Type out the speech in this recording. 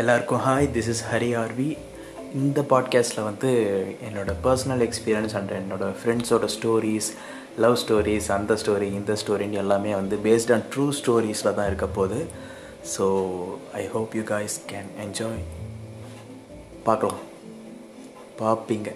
எல்லாருக்கும் hi this is Hari R V இந்த பாட்காஸ்ட்டில் வந்து என்னோடய பர்சனல் எக்ஸ்பீரியன்ஸ் அண்ட் என்னோடய ஃப்ரெண்ட்ஸோட ஸ்டோரிஸ் லவ் ஸ்டோரிஸ் அந்த ஸ்டோரி இந்த ஸ்டோரின்னு எல்லாமே வந்து பேஸ்ட் ஆன் ட்ரூ ஸ்டோரிஸில் தான் இருக்க போகுது. So I hope you guys can enjoy பார்க்கலாம். பார்ப்பீங்க.